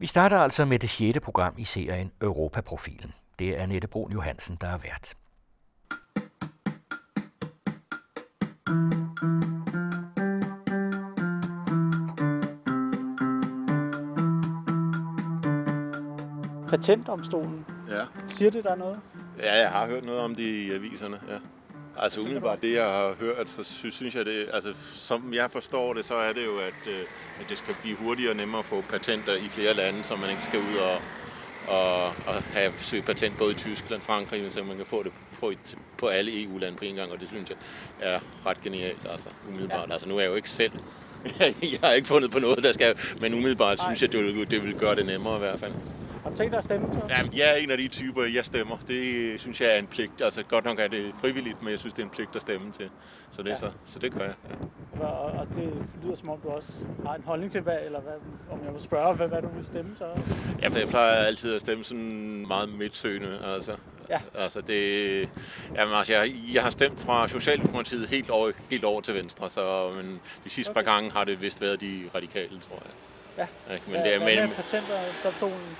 Vi starter altså med det sjette program i serien Europaprofilen. Det er Nette Brun Johansen, der er vært. Patentdomstolen. Ja. Siger det der noget? Ja, jeg har hørt noget om det i aviserne, ja. Altså umiddelbart det, jeg har hørt, så sy- synes jeg det, altså som jeg forstår det, så er det jo, at, øh, at det skal blive hurtigere og nemmere at få patenter i flere lande, så man ikke skal ud og, og, og have søgt patent både i Tyskland og Frankrig, så man kan få det få et, på alle EU-lande på en gang, og det synes jeg er ret genialt, altså umiddelbart. Ja. Altså nu er jeg jo ikke selv, jeg har ikke fundet på noget, der skal, men umiddelbart synes jeg, det vil, det vil gøre det nemmere i hvert fald. Tænkt dig at stemme så? Jamen, jeg er en af de typer, jeg stemmer. Det synes jeg er en pligt. Altså, godt nok er det frivilligt, men jeg synes, det er en pligt at stemme til. Så det, ja. så, så det gør jeg. Ja. Og, og det lyder som om, du også har en holdning til, hvad, eller hvad, om jeg må spørge, hvad, hvad du vil stemme så? Jamen, jeg plejer altid at stemme sådan meget midtsøgende. Altså, Ja. altså det, jamen, altså, jeg, jeg har stemt fra Socialdemokratiet helt over, helt over til venstre, så men de sidste okay. par gange har det vist været de radikale, tror jeg. Ja. Ikke? Men hvad, det er, men, med patentdomstolen?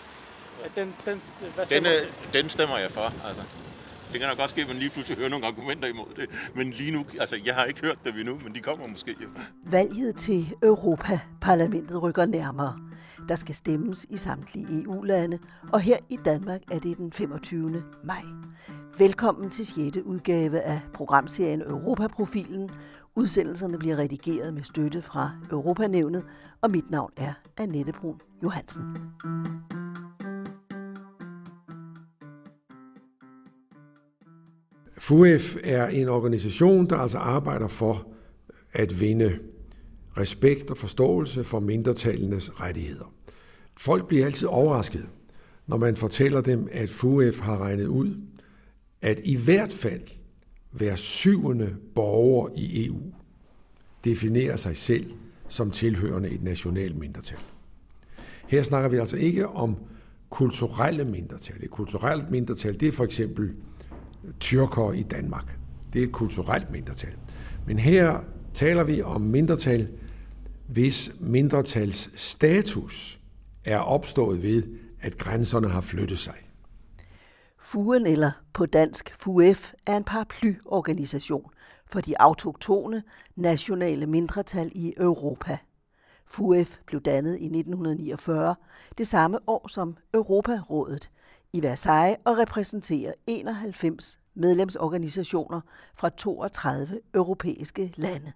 Den, den, hvad den, stemmer øh, den stemmer jeg for. Altså. Det kan nok godt ske, at man lige pludselig hører nogle argumenter imod det. Men lige nu, altså jeg har ikke hørt det endnu, men de kommer måske jo. Valget til Europaparlamentet rykker nærmere. Der skal stemmes i samtlige EU-lande, og her i Danmark er det den 25. maj. Velkommen til 6. udgave af programserien Europaprofilen. Udsendelserne bliver redigeret med støtte fra Europanævnet, og mit navn er Annette Brun Johansen. FUEF er en organisation, der altså arbejder for at vinde respekt og forståelse for mindretallenes rettigheder. Folk bliver altid overrasket, når man fortæller dem, at FUEF har regnet ud, at i hvert fald hver syvende borger i EU definerer sig selv som tilhørende et nationalt mindretal. Her snakker vi altså ikke om kulturelle mindretal. Et kulturelt mindretal, det er for eksempel tyrkere i Danmark. Det er et kulturelt mindretal. Men her taler vi om mindretal, hvis mindretals status er opstået ved, at grænserne har flyttet sig. FUEN, eller på dansk FUF, er en paraplyorganisation for de autoktone nationale mindretal i Europa. FUF blev dannet i 1949, det samme år som Europarådet, i Versailles og repræsenterer 91 medlemsorganisationer fra 32 europæiske lande.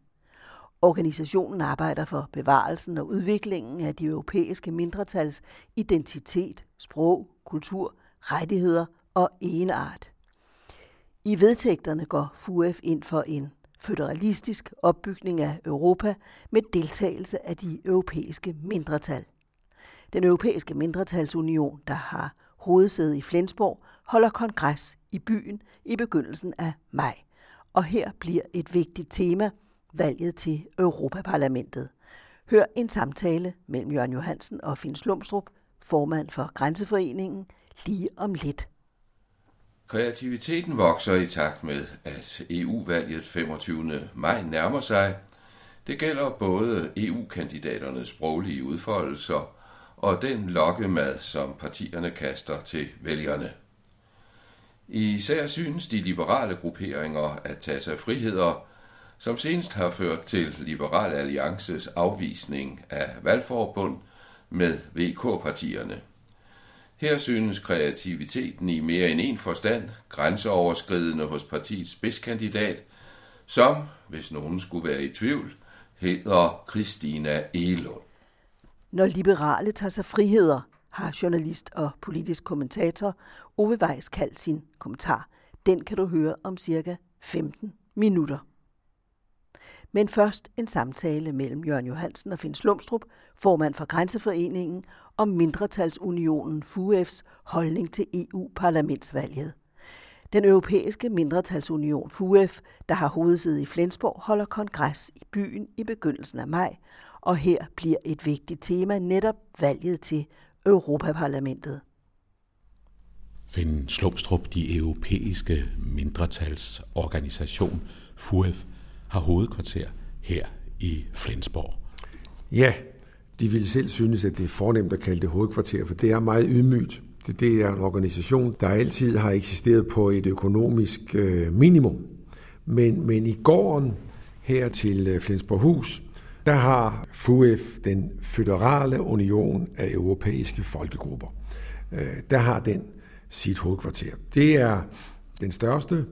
Organisationen arbejder for bevarelsen og udviklingen af de europæiske mindretals identitet, sprog, kultur, rettigheder og egenart. I vedtægterne går FUF ind for en føderalistisk opbygning af Europa med deltagelse af de europæiske mindretal. Den europæiske mindretalsunion, der har hovedsæde i Flensborg, holder kongres i byen i begyndelsen af maj. Og her bliver et vigtigt tema valget til Europaparlamentet. Hør en samtale mellem Jørgen Johansen og Finn Slumstrup, formand for Grænseforeningen, lige om lidt. Kreativiteten vokser i takt med, at EU-valget 25. maj nærmer sig. Det gælder både EU-kandidaternes sproglige udfoldelser og den lokkemad, som partierne kaster til vælgerne. Især synes de liberale grupperinger at tage sig friheder, som senest har ført til Liberal Alliances afvisning af valgforbund med VK-partierne. Her synes kreativiteten i mere end en forstand grænseoverskridende hos partiets spidskandidat, som, hvis nogen skulle være i tvivl, hedder Christina Elund. Når liberale tager sig friheder, har journalist og politisk kommentator Ove Weiss kaldt sin kommentar. Den kan du høre om cirka 15 minutter. Men først en samtale mellem Jørgen Johansen og Finn Slumstrup, formand for Grænseforeningen, om mindretalsunionen FUEFs holdning til EU-parlamentsvalget. Den europæiske mindretalsunion FUEF, der har hovedsæde i Flensborg, holder kongres i byen i begyndelsen af maj, og her bliver et vigtigt tema netop valget til Europaparlamentet. Finn Slumstrup, de europæiske mindretalsorganisation FUEF, har hovedkvarter her i Flensborg. Ja, de ville selv synes, at det er fornemt at kalde det hovedkvarter, for det er meget ydmygt. Det, det er en organisation, der altid har eksisteret på et økonomisk øh, minimum. Men, men i gården her til øh, Flensborghus, der har FUF, den føderale union af europæiske folkegrupper, øh, der har den sit hovedkvarter. Det er den største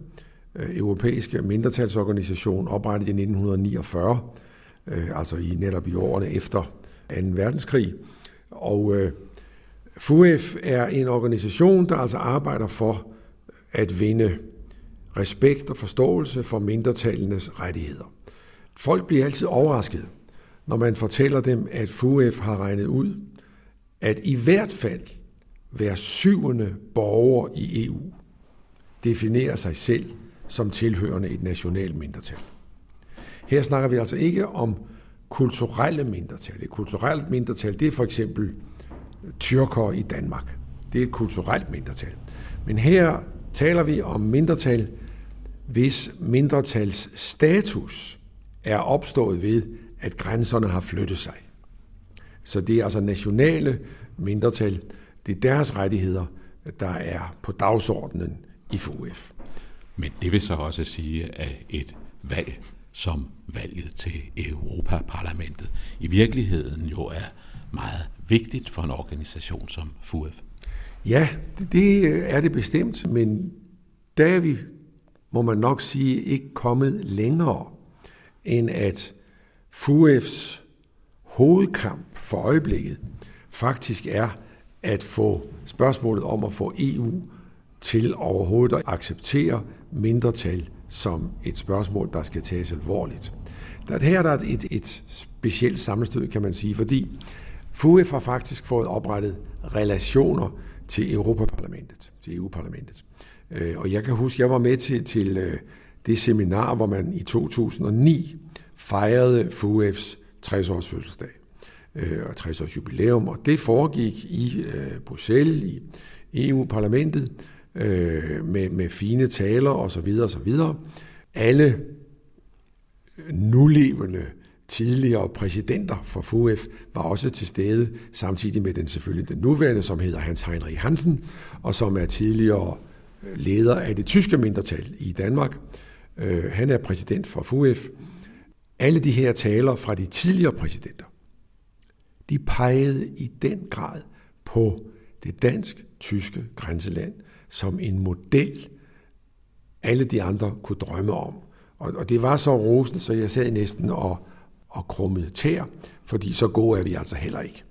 øh, europæiske mindretalsorganisation, oprettet i 1949, øh, altså i netop i årene efter 2. verdenskrig. Og FUEF FUF er en organisation, der altså arbejder for at vinde respekt og forståelse for mindretallenes rettigheder. Folk bliver altid overrasket, når man fortæller dem, at FUF har regnet ud, at i hvert fald hver syvende borger i EU definerer sig selv som tilhørende et nationalt mindretal. Her snakker vi altså ikke om kulturelle mindretal. Et kulturelt mindretal, det er for eksempel tyrker i Danmark. Det er et kulturelt mindretal. Men her taler vi om mindretal, hvis mindretals status er opstået ved, at grænserne har flyttet sig. Så det er altså nationale mindretal, det er deres rettigheder, der er på dagsordenen i FUF. Men det vil så også sige, at et valg som valget til Europaparlamentet i virkeligheden jo er meget vigtigt for en organisation som FUF. Ja, det er det bestemt, men der er vi, må man nok sige, ikke kommet længere, end at FUEFs hovedkamp for øjeblikket faktisk er at få spørgsmålet om at få EU til overhovedet at acceptere mindretal som et spørgsmål, der skal tages alvorligt. Der, her er der et, et specielt sammenstød, kan man sige, fordi FUEF har faktisk fået oprettet relationer til Europaparlamentet, til EU-parlamentet. Øh, og jeg kan huske, jeg var med til, til øh, det seminar, hvor man i 2009 fejrede FUF's 60-års fødselsdag øh, og 60-års jubilæum, og det foregik i øh, Bruxelles, i EU-parlamentet, øh, med, med fine taler osv. osv. Alle nulevende tidligere præsidenter for FUF var også til stede, samtidig med den selvfølgelig den nuværende, som hedder Hans Heinrich Hansen, og som er tidligere øh, leder af det tyske mindretal i Danmark. Øh, han er præsident for FUF. Alle de her taler fra de tidligere præsidenter, de pegede i den grad på det dansk-tyske grænseland som en model, alle de andre kunne drømme om. Og, og det var så rosende, så jeg sad næsten og, og krummede tær, fordi så gode er vi altså heller ikke.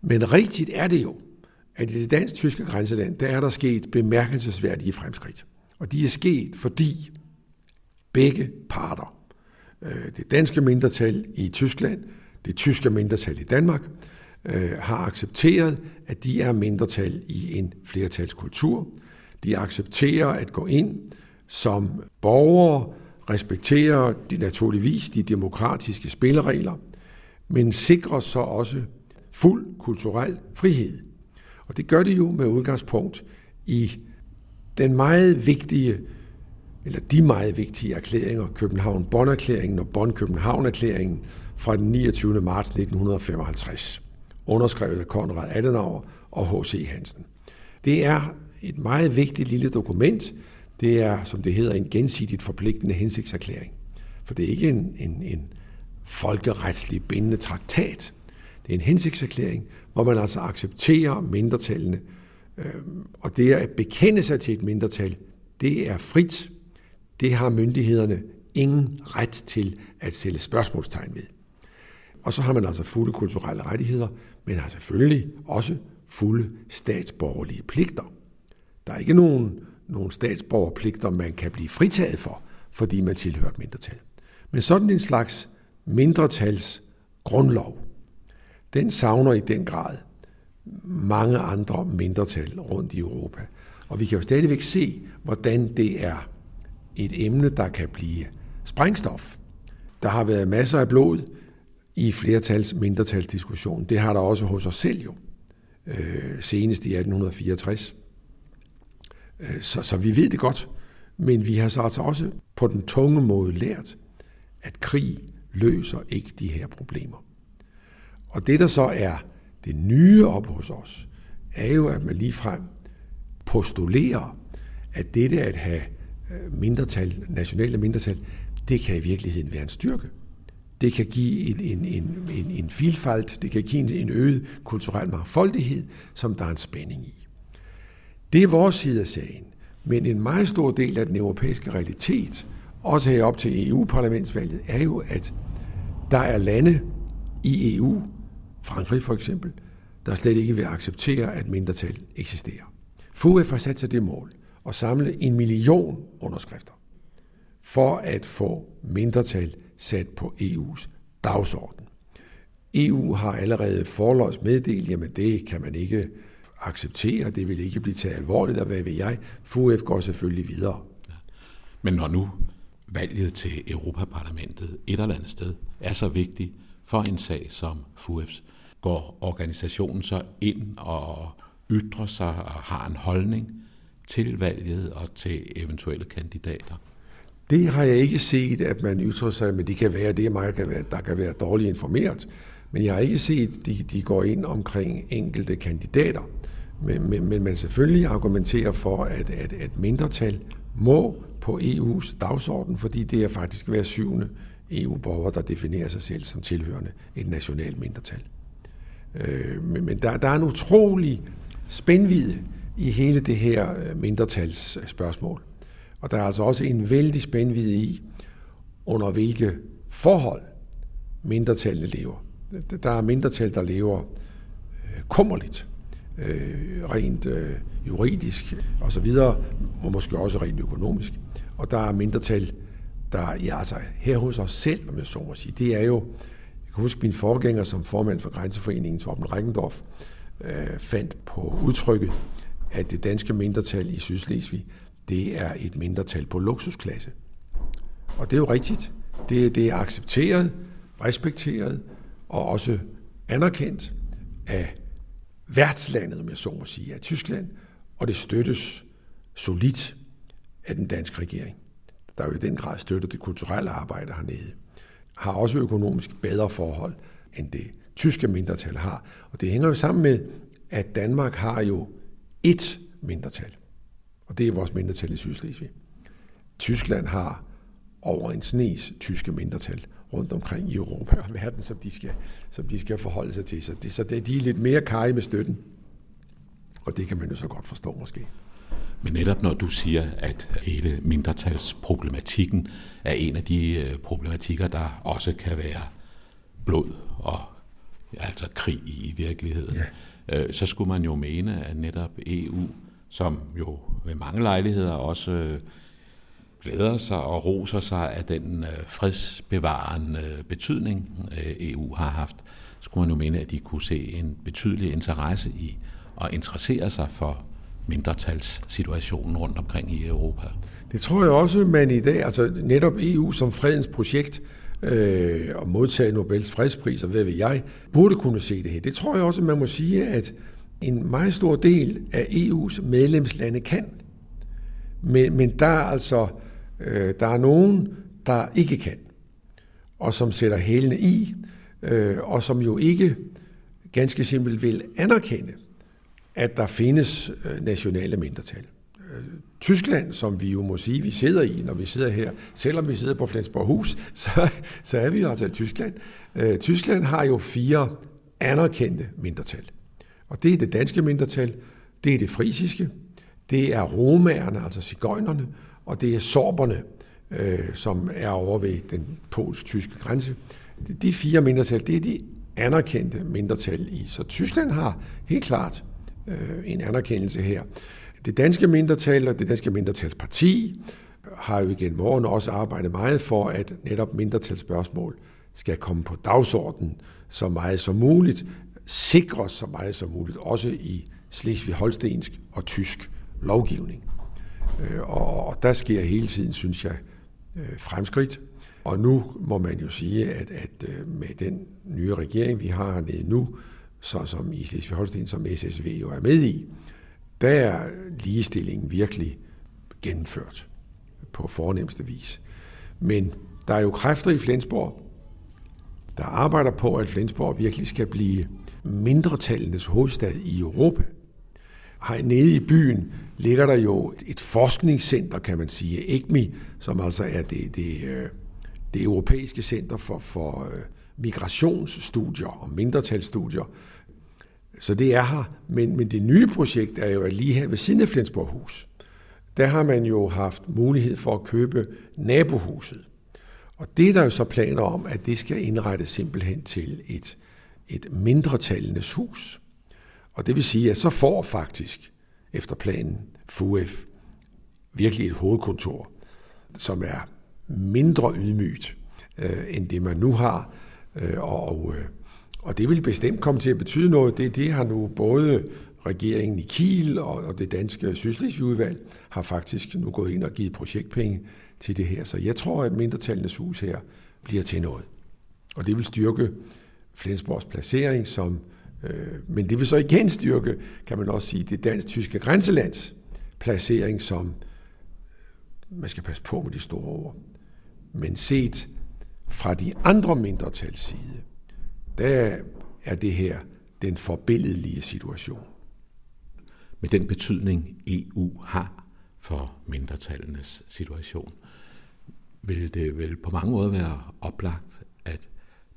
Men rigtigt er det jo, at i det dansk-tyske grænseland, der er der sket bemærkelsesværdige fremskridt. Og de er sket, fordi begge parter, Øh, det danske mindretal i Tyskland, det tyske mindretal i Danmark, øh, har accepteret, at de er mindretal i en flertalskultur. De accepterer at gå ind som borgere, respekterer de naturligvis de demokratiske spilleregler, men sikrer så også fuld kulturel frihed. Og det gør de jo med udgangspunkt i den meget vigtige, eller de meget vigtige erklæringer, København-Bonn-erklæringen og Bonn-København-erklæringen fra den 29. marts 1955, underskrevet af Konrad Adenauer og H.C. Hansen. Det er et meget vigtigt lille dokument. Det er, som det hedder, en gensidigt forpligtende hensigtserklæring. For det er ikke en, en, en folkeretslig bindende traktat. Det er en hensigtserklæring, hvor man altså accepterer mindretallene. Øhm, og det at bekende sig til et mindretal, det er frit. Det har myndighederne ingen ret til at sætte spørgsmålstegn ved. Og så har man altså fulde kulturelle rettigheder, men har selvfølgelig også fulde statsborgerlige pligter. Der er ikke nogen, nogen statsborgerpligter, man kan blive fritaget for, fordi man tilhører et mindretal. Men sådan en slags mindretals grundlov, den savner i den grad mange andre mindretal rundt i Europa. Og vi kan jo stadigvæk se, hvordan det er et emne, der kan blive sprængstof. Der har været masser af blod i flertals mindretalsdiskussion. Det har der også hos os selv jo, øh, senest i 1864. Øh, så, så vi ved det godt, men vi har så altså også på den tunge måde lært, at krig løser ikke de her problemer. Og det, der så er det nye op hos os, er jo, at man lige frem postulerer, at dette at have Øh, mindretal, nationale mindretal, det kan i virkeligheden være en styrke. Det kan give en, en, en, en, en filfalt, det kan give en, en øget kulturel mangfoldighed, som der er en spænding i. Det er vores side af sagen. Men en meget stor del af den europæiske realitet, også her op til EU-parlamentsvalget, er jo, at der er lande i EU, Frankrig for eksempel, der slet ikke vil acceptere, at mindretal eksisterer. FUF har sat sig det mål at samle en million underskrifter for at få mindretal sat på EU's dagsorden. EU har allerede forløs meddelt, jamen det kan man ikke acceptere, det vil ikke blive taget alvorligt, og hvad ved jeg? FUF går selvfølgelig videre. Men når nu valget til Europaparlamentet et eller andet sted er så vigtigt for en sag som FUF's, går organisationen så ind og ytrer sig og har en holdning til valget og til eventuelle kandidater? Det har jeg ikke set, at man ytrer sig, men det kan være, det er meget, kan være, der kan være dårligt informeret. Men jeg har ikke set, at de, de går ind omkring enkelte kandidater. Men, men, men man selvfølgelig argumenterer for, at, at, at mindretal må på EU's dagsorden, fordi det er faktisk hver syvende EU-borger, der definerer sig selv som tilhørende et nationalt mindretal. Øh, men men der, der er en utrolig spændvide i hele det her øh, mindretalsspørgsmål. Og der er altså også en vældig spændvidde i, under hvilke forhold mindretallene lever. Der er mindretal, der lever øh, kummerligt, øh, rent øh, juridisk og så videre, og måske også rent økonomisk. Og der er mindretal, der, ja altså her hos os selv, om jeg så må sige, det er jo, jeg kan huske min forgænger som formand for Grænseforeningen, Torben Reckendorf, øh, fandt på udtrykket, at det danske mindretal i Sydslesvig, det er et mindretal på luksusklasse. Og det er jo rigtigt. Det, det er accepteret, respekteret og også anerkendt af værtslandet, om jeg så må sige, af Tyskland, og det støttes solidt af den danske regering, der jo i den grad støtter det kulturelle arbejde hernede, har også økonomisk bedre forhold, end det tyske mindretal har. Og det hænger jo sammen med, at Danmark har jo ét mindretal, og det er vores mindretal i Sydslesvig. Tyskland har over en snes tyske mindretal rundt omkring i Europa og verden, som de skal, som de skal forholde sig til. Så, det, så det, de er lidt mere kaj med støtten, og det kan man jo så godt forstå måske. Men netop når du siger, at hele mindretalsproblematikken er en af de øh, problematikker, der også kan være blod og altså krig i virkeligheden, ja. Øh, så skulle man jo mene, at netop EU, som jo ved mange lejligheder også øh, glæder sig og roser sig af den øh, fredsbevarende øh, betydning, øh, EU har haft, skulle man jo mene, at de kunne se en betydelig interesse i at interessere sig for mindretalssituationen rundt omkring i Europa. Det tror jeg også, man i dag, altså netop EU som fredens projekt, øh, og modtage Nobels fredspris, og hvad ved jeg, burde kunne se det her. Det tror jeg også, man må sige, at en meget stor del af EU's medlemslande kan. Men, men der er altså øh, der er nogen, der ikke kan, og som sætter hælene i, øh, og som jo ikke ganske simpelt vil anerkende, at der findes øh, nationale mindretal. Øh, Tyskland, som vi jo må sige, vi sidder i, når vi sidder her, selvom vi sidder på Flensborghus, så, så er vi altså i Tyskland. Øh, Tyskland har jo fire anerkendte mindretal. Og det er det danske mindretal, det er det frisiske, det er romærerne, altså cigøjnerne, og det er sorberne, øh, som er over ved den polsk-tyske grænse. De fire mindretal, det er de anerkendte mindretal i. Så Tyskland har helt klart øh, en anerkendelse her. Det danske mindretal og det danske mindretalsparti har jo igen årene også arbejdet meget for, at netop mindretalsspørgsmål skal komme på dagsordenen så meget som muligt, sikres så meget som muligt, også i Slesvig-Holstensk og tysk lovgivning. Øh, og der sker hele tiden, synes jeg, øh, fremskridt. Og nu må man jo sige, at, at øh, med den nye regering, vi har hernede nu, så som i Slesvig-Holsten, som SSV jo er med i, der er ligestillingen virkelig gennemført på fornemmeste vis. Men der er jo kræfter i Flensborg, der arbejder på, at Flensborg virkelig skal blive mindretallenes hovedstad i Europa. Her nede i byen ligger der jo et forskningscenter, kan man sige, EGMI, som altså er det, det, øh, det europæiske center for, for øh, migrationsstudier og mindretalsstudier. Så det er her. Men, men det nye projekt er jo at lige her ved siden af Flensborghus. Der har man jo haft mulighed for at købe nabohuset. Og det er der jo så planer om, at det skal indrettes simpelthen til et, et mindretallenes hus. Og det vil sige, at så får faktisk efter planen FUF virkelig et hovedkontor, som er mindre ydmygt øh, end det, man nu har. Øh, og, øh, og det vil bestemt komme til at betyde noget. Det, det har nu både regeringen i Kiel og, og det danske Sydslesvigudvalg har faktisk nu gået ind og givet projektpenge til det her. Så jeg tror, at mindretallenes hus her bliver til noget. Og det vil styrke Flensborgs placering som, øh, men det vil så igen styrke, kan man også sige, det dansk-tyske grænselands placering som, øh, man skal passe på med de store ord, men set fra de andre mindretals side, der er det her den forbilledelige situation. Med den betydning EU har for mindretallenes situation, vil det vel på mange måder være oplagt at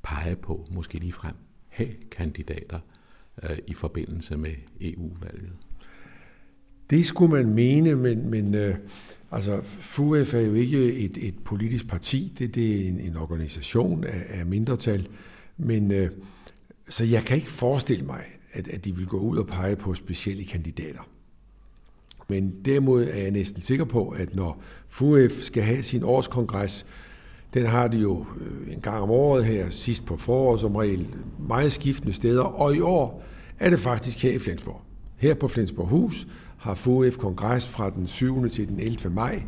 pege på, måske lige frem, have kandidater øh, i forbindelse med EU-valget. Det skulle man mene, men, men øh, altså, FUF er jo ikke et, et politisk parti, det, det er en, en organisation af, af mindretal, men øh, så jeg kan ikke forestille mig, at, at de vil gå ud og pege på specielle kandidater. Men derimod er jeg næsten sikker på, at når FUF skal have sin årskongres, den har de jo øh, en gang om året her, sidst på foråret som regel, meget skiftende steder, og i år er det faktisk her i Flensborg. Her på Flensborg Hus har FUF kongres fra den 7. til den 11. maj,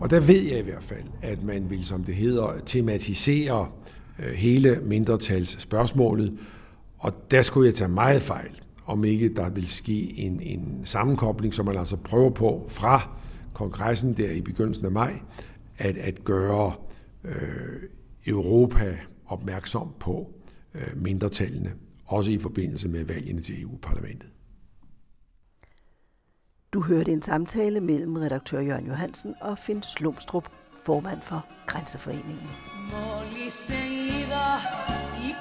og der ved jeg i hvert fald, at man vil, som det hedder, tematisere Øh, hele mindretalsspørgsmålet, og der skulle jeg tage meget fejl, om ikke der vil ske en, en sammenkobling, som man altså prøver på fra kongressen der i begyndelsen af maj, at, at gøre øh, Europa opmærksom på øh, mindretallene, også i forbindelse med valgene til EU-parlamentet. Du hørte en samtale mellem redaktør Jørgen Johansen og Finn Slumstrup, formand for Grænseforeningen. Molly Seida, i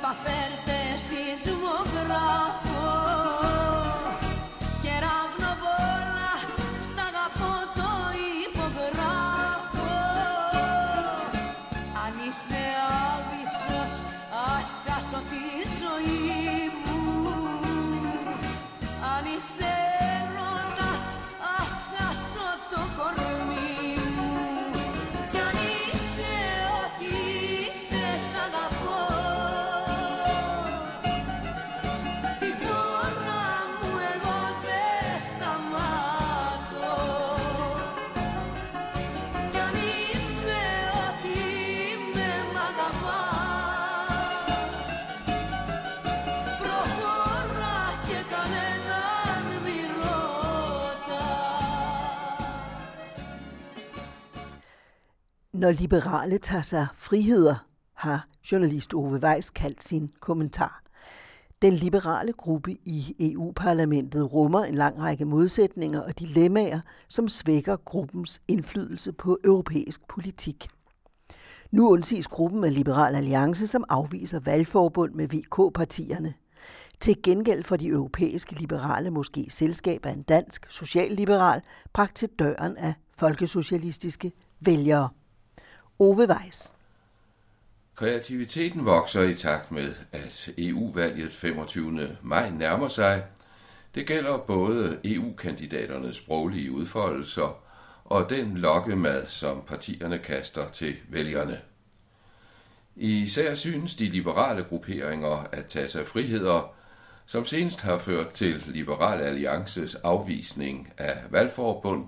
Når liberale tager sig friheder, har journalist Ove Weiss kaldt sin kommentar. Den liberale gruppe i EU-parlamentet rummer en lang række modsætninger og dilemmaer, som svækker gruppens indflydelse på europæisk politik. Nu undsiges gruppen af Liberal Alliance, som afviser valgforbund med VK-partierne. Til gengæld for de europæiske liberale måske selskab af en dansk socialliberal bragt til døren af folkesocialistiske vælgere. Ove Weiss. Kreativiteten vokser i takt med, at EU-valget 25. maj nærmer sig. Det gælder både EU-kandidaternes sproglige udfoldelser og den lokkemad, som partierne kaster til vælgerne. Især synes de liberale grupperinger at tage sig friheder, som senest har ført til Liberal Alliances afvisning af valgforbund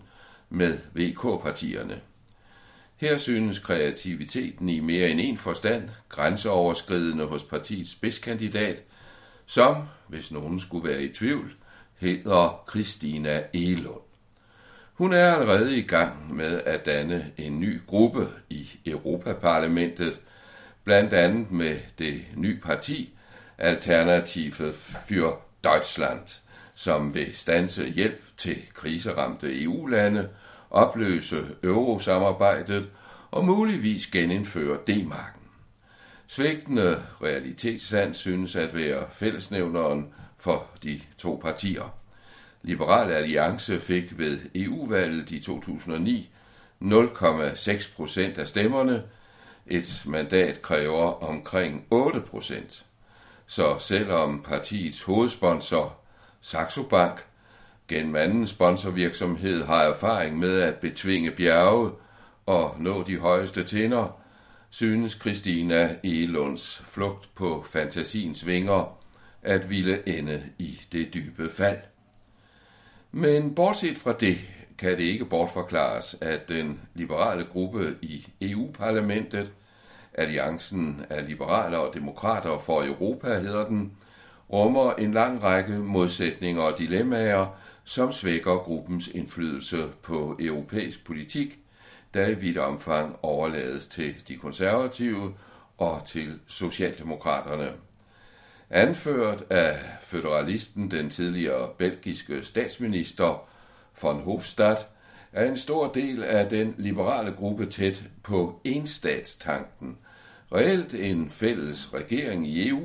med VK-partierne. Her synes kreativiteten i mere end en forstand grænseoverskridende hos partiets spidskandidat, som, hvis nogen skulle være i tvivl, hedder Christina Elund. Hun er allerede i gang med at danne en ny gruppe i Europaparlamentet blandt andet med det nye parti, Alternative für Deutschland, som vil stanse hjælp til kriseramte EU-lande, opløse eurosamarbejdet og muligvis genindføre D-marken. Svigtende realitetssand synes at være fællesnævneren for de to partier. Liberal Alliance fik ved EU-valget i 2009 0,6 procent af stemmerne. Et mandat kræver omkring 8 procent. Så selvom partiets hovedsponsor, Saxo Bank, gennem anden sponsorvirksomhed har erfaring med at betvinge bjerge og nå de højeste tinder, synes Christina Elunds flugt på fantasiens vinger at ville ende i det dybe fald. Men bortset fra det, kan det ikke bortforklares, at den liberale gruppe i EU-parlamentet, Alliancen af Liberale og Demokrater for Europa hedder den, rummer en lang række modsætninger og dilemmaer, som svækker gruppens indflydelse på europæisk politik, der i vidt omfang overlades til de konservative og til Socialdemokraterne. Anført af federalisten den tidligere belgiske statsminister von Hofstadt, er en stor del af den liberale gruppe tæt på enstatstanken. Reelt en fælles regering i EU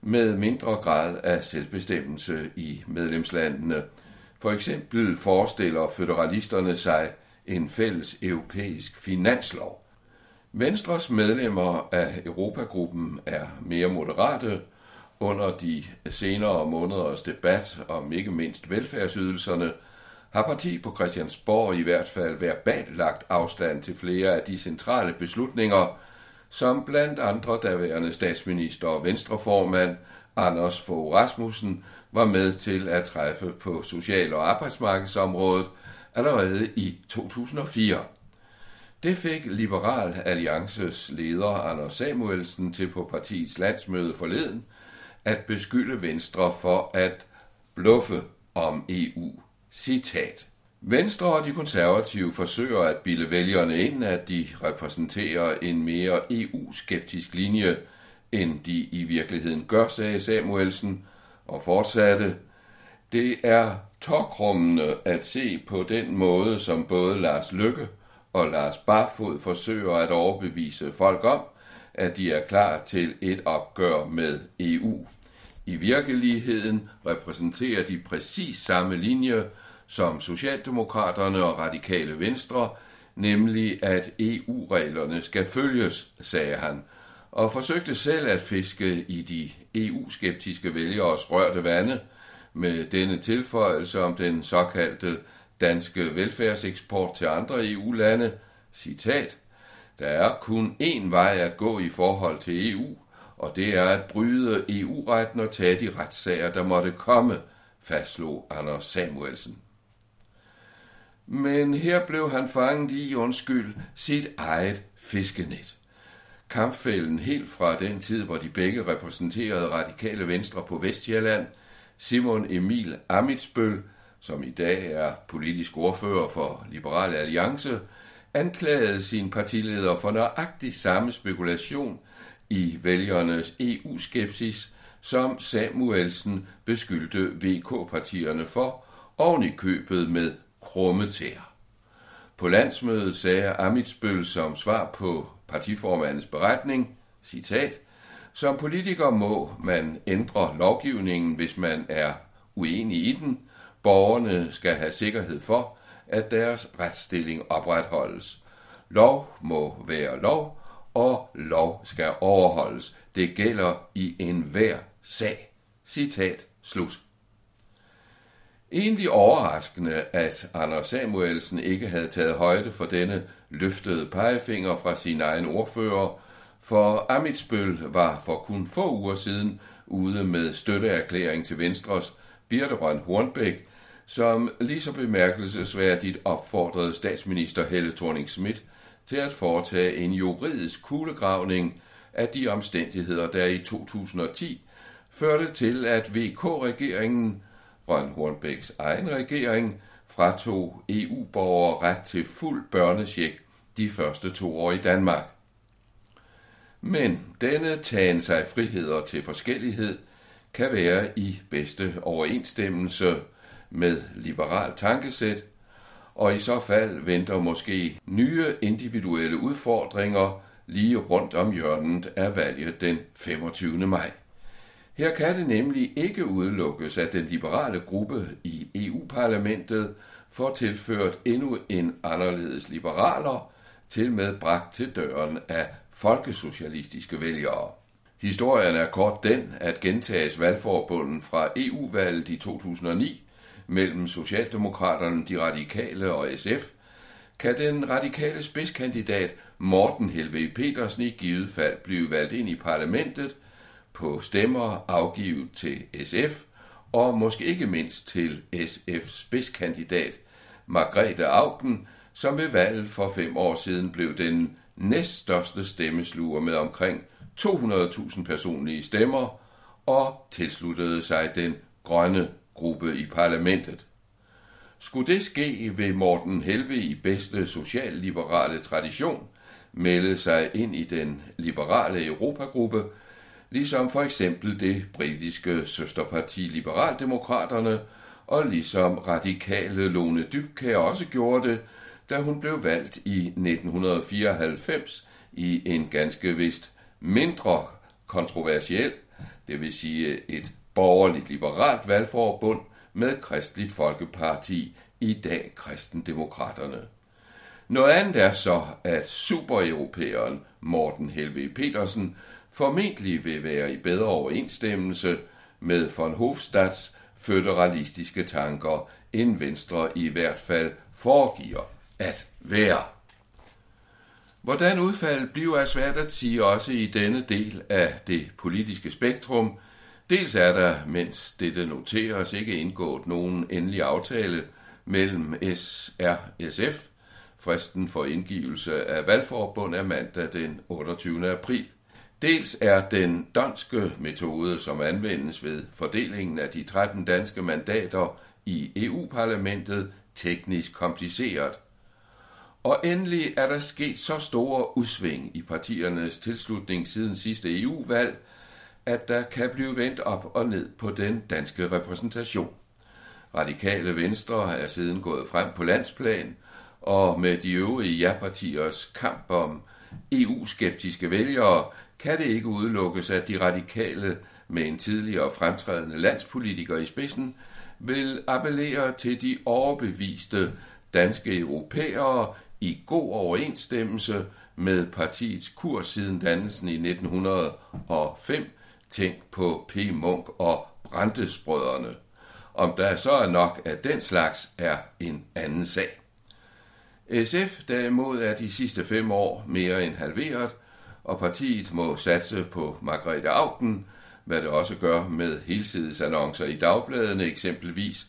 med mindre grad af selvbestemmelse i medlemslandene. For eksempel forestiller føderalisterne sig en fælles europæisk finanslov. Venstres medlemmer af Europagruppen er mere moderate, under de senere måneders debat om ikke mindst velfærdsydelserne, har partiet på Christiansborg i hvert fald verbalt lagt afstand til flere af de centrale beslutninger, som blandt andre daværende statsminister og venstreformand Anders Fogh Rasmussen var med til at træffe på social- og arbejdsmarkedsområdet allerede i 2004. Det fik Liberal Alliances leder Anders Samuelsen til på partiets landsmøde forleden at beskylde Venstre for at bluffe om EU. Citat. Venstre og de konservative forsøger at bilde vælgerne ind, at de repræsenterer en mere EU-skeptisk linje, end de i virkeligheden gør, sagde Samuelsen, og fortsatte. Det er tokrummende at se på den måde, som både Lars Lykke og Lars Barfod forsøger at overbevise folk om, at de er klar til et opgør med EU. I virkeligheden repræsenterer de præcis samme linje som Socialdemokraterne og Radikale Venstre, nemlig at EU-reglerne skal følges, sagde han, og forsøgte selv at fiske i de EU-skeptiske vælgeres rørte vande med denne tilføjelse om den såkaldte danske velfærdseksport til andre EU-lande. Citat. Der er kun én vej at gå i forhold til EU, og det er at bryde EU-retten og tage de retssager, der måtte komme, fastslog Anders Samuelsen. Men her blev han fanget i, undskyld, sit eget fiskenet. Kampfælden helt fra den tid, hvor de begge repræsenterede radikale venstre på Vestjylland, Simon Emil Amitsbøl, som i dag er politisk ordfører for Liberale Alliance, anklagede sin partileder for nøjagtig samme spekulation i vælgernes EU-skepsis, som Samuelsen beskyldte VK-partierne for, oven i købet med krummetær. På landsmødet sagde Amitsbøl som svar på partiformandens beretning, citat, som politiker må man ændre lovgivningen, hvis man er uenig i den. Borgerne skal have sikkerhed for, at deres retsstilling opretholdes. Lov må være lov, og lov skal overholdes. Det gælder i enhver sag. Citat slut. Egentlig overraskende, at Anders Samuelsen ikke havde taget højde for denne løftede pegefinger fra sin egen ordfører, for Amitsbøl var for kun få uger siden ude med støtteerklæring til Venstres Birte Røn Hornbæk, som lige så bemærkelsesværdigt opfordrede statsminister Helle thorning Schmidt til at foretage en juridisk kuglegravning af de omstændigheder, der i 2010 førte til, at VK-regeringen, Røn Hornbæks egen regering, fratog EU-borgere ret til fuld børnecheck de første to år i Danmark. Men denne tagen sig friheder til forskellighed kan være i bedste overensstemmelse med liberal tankesæt, og i så fald venter måske nye individuelle udfordringer lige rundt om hjørnet af valget den 25. maj. Her kan det nemlig ikke udelukkes, at den liberale gruppe i EU-parlamentet får tilført endnu en anderledes liberaler, til med bragt til døren af folkesocialistiske vælgere. Historien er kort den, at gentages valgforbunden fra EU-valget i 2009 mellem Socialdemokraterne, de radikale og SF, kan den radikale spidskandidat Morten Helve Petersen i givet fald blive valgt ind i parlamentet på stemmer afgivet til SF, og måske ikke mindst til SF's spidskandidat Margrethe Augen, som ved valget for fem år siden blev den næststørste stemmesluger med omkring 200.000 personlige stemmer og tilsluttede sig den grønne gruppe i parlamentet. Skulle det ske, vil Morten Helve i bedste socialliberale tradition melde sig ind i den liberale Europagruppe, ligesom for eksempel det britiske søsterparti Liberaldemokraterne, og ligesom radikale Lone Dybkær også gjorde det, da hun blev valgt i 1994 i en ganske vist mindre kontroversiel, det vil sige et borgerligt liberalt valgforbund med Kristeligt Folkeparti, i dag Kristendemokraterne. Noget andet er så, at supereuropæeren Morten Helve Petersen formentlig vil være i bedre overensstemmelse med von Hofstads føderalistiske tanker, end Venstre i hvert fald foregiver at være. Hvordan udfaldet bliver er svært at sige også i denne del af det politiske spektrum. Dels er der, mens dette noteres, ikke indgået nogen endelig aftale mellem SRSF. Fristen for indgivelse af valgforbund er mandag den 28. april. Dels er den danske metode, som anvendes ved fordelingen af de 13 danske mandater i EU-parlamentet, teknisk kompliceret. Og endelig er der sket så store udsving i partiernes tilslutning siden sidste EU-valg, at der kan blive vendt op og ned på den danske repræsentation. Radikale Venstre er siden gået frem på landsplan, og med de øvrige ja-partiers kamp om EU-skeptiske vælgere, kan det ikke udelukkes, at de radikale med en tidligere fremtrædende landspolitiker i spidsen vil appellere til de overbeviste danske europæere i god overensstemmelse med partiets kurs siden dannelsen i 1905, tænk på P. Munk og Brandesbrødrene. Om der så er nok af den slags, er en anden sag. SF derimod er de sidste fem år mere end halveret, og partiet må satse på Margrethe Augen, hvad det også gør med helsidesannoncer i dagbladene, eksempelvis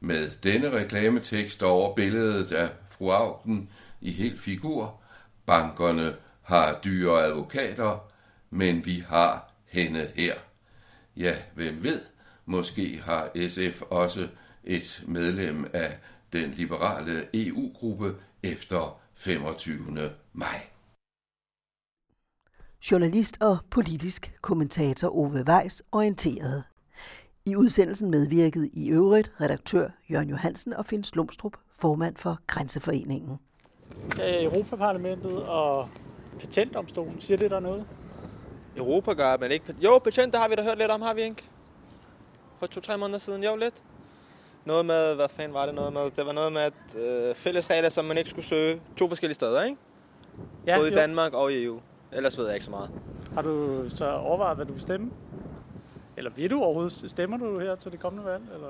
med denne reklametekst over billedet af fru Augen i hel figur. Bankerne har dyre advokater, men vi har hende her. Ja, hvem ved, måske har SF også et medlem af den liberale EU-gruppe efter 25. maj. Journalist og politisk kommentator Ove Weiss orienterede. I udsendelsen medvirkede i øvrigt redaktør Jørgen Johansen og Finn Slumstrup, formand for Grænseforeningen. Europaparlamentet og patentdomstolen, siger det der noget? Europa gør, men ikke... Jo, patent, der har vi da hørt lidt om, har vi ikke? For to-tre måneder siden, jo lidt. Noget med, hvad fanden var det noget med? Det var noget med, at øh, fælles regler, som man ikke skulle søge to forskellige steder, ikke? Ja, Både i jo. Danmark og i EU. Ellers ved jeg ikke så meget. Har du så overvejet, hvad du vil stemme? Eller vil du overhovedet? Stemmer du her til det kommende valg? Eller?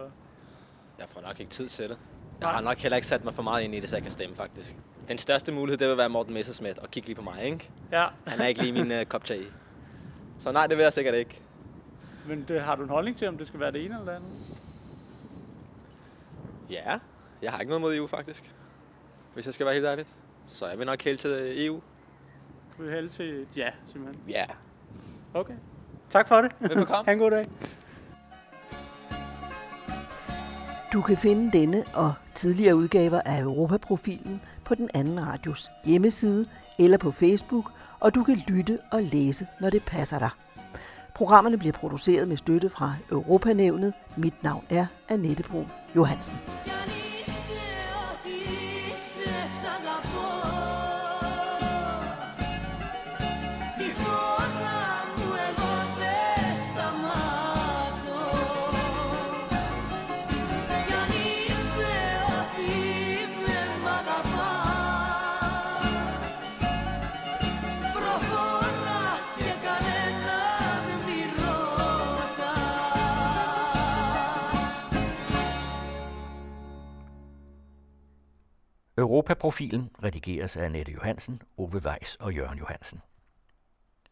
Jeg får nok ikke tid til det. Jeg har nok heller ikke sat mig for meget ind i det, så jeg kan stemme faktisk. Den største mulighed, det vil være Morten Messersmith og kigge lige på mig, ikke? Ja, Han er ikke lige min uh, kop te. Så nej, det vil jeg sikkert ikke. men det, har du en holdning til, om det skal være det ene eller det andet? Ja, jeg har ikke noget mod EU faktisk. Hvis jeg skal være helt ærligt. Så jeg vil nok hælde til EU. Du vil hælde til et ja, simpelthen? Ja. Okay. Tak for det. Velbekomme. ha' en god dag. Du kan finde denne og tidligere udgaver af Europaprofilen på den anden radios hjemmeside eller på Facebook, og du kan lytte og læse, når det passer dig. Programmerne bliver produceret med støtte fra Europanævnet. Mit navn er Annette Brun Johansen. Europaprofilen redigeres af Annette Johansen, Ove Weiss og Jørgen Johansen.